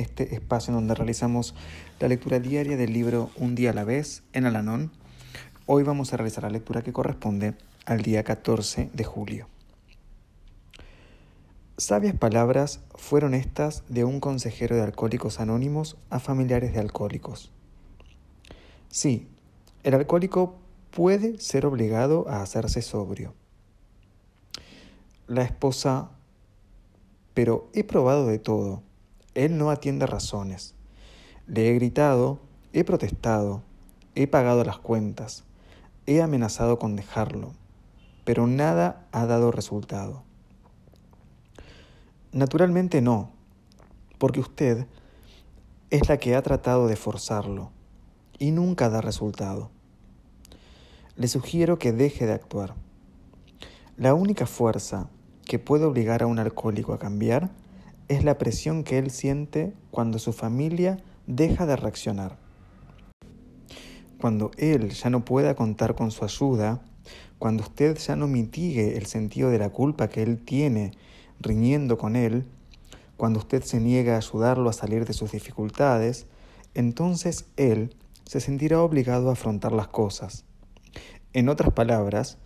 este espacio en donde realizamos la lectura diaria del libro Un día a la vez en Alanón. Hoy vamos a realizar la lectura que corresponde al día 14 de julio. Sabias palabras fueron estas de un consejero de alcohólicos anónimos a familiares de alcohólicos. Sí, el alcohólico puede ser obligado a hacerse sobrio. La esposa, pero he probado de todo. Él no atiende razones. Le he gritado, he protestado, he pagado las cuentas, he amenazado con dejarlo pero nada ha dado resultado. Naturalmente no, porque usted es la que ha tratado de forzarlo y nunca da resultado. Le sugiero que deje de actuar. La única fuerza que puede obligar a un alcohólico a cambiar es la presión que él siente cuando su familia deja de reaccionar. Cuando él ya no pueda contar con su ayuda, cuando usted ya no mitigue el sentido de la culpa que él tiene riñendo con él, cuando usted se niega a ayudarlo a salir de sus dificultades, entonces él se sentirá obligado a afrontar las cosas. En otras palabras,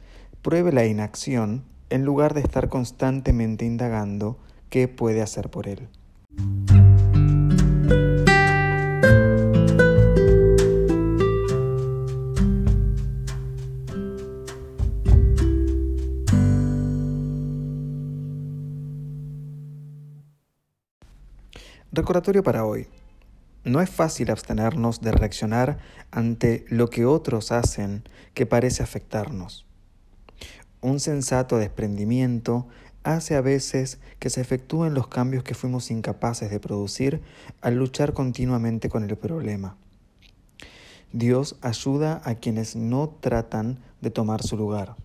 pruebe la inacción en lugar de estar constantemente indagando qué puede hacer por él. Recordatorio para hoy. No es fácil abstenernos de reaccionar ante lo que otros hacen que parece afectarnos. Un sensato desprendimiento hace a veces que se efectúen los cambios que fuimos incapaces de producir al luchar continuamente con el problema. Dios ayuda a quienes no tratan de tomar su lugar.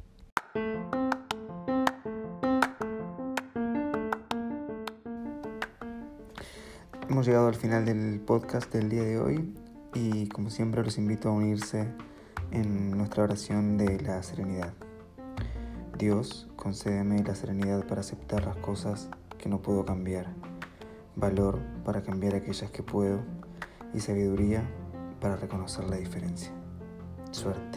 Hemos llegado al final del podcast del día de hoy y como siempre los invito a unirse en nuestra oración de la serenidad. Dios, concédeme la serenidad para aceptar las cosas que no puedo cambiar, valor para cambiar aquellas que puedo y sabiduría para reconocer la diferencia. Suerte.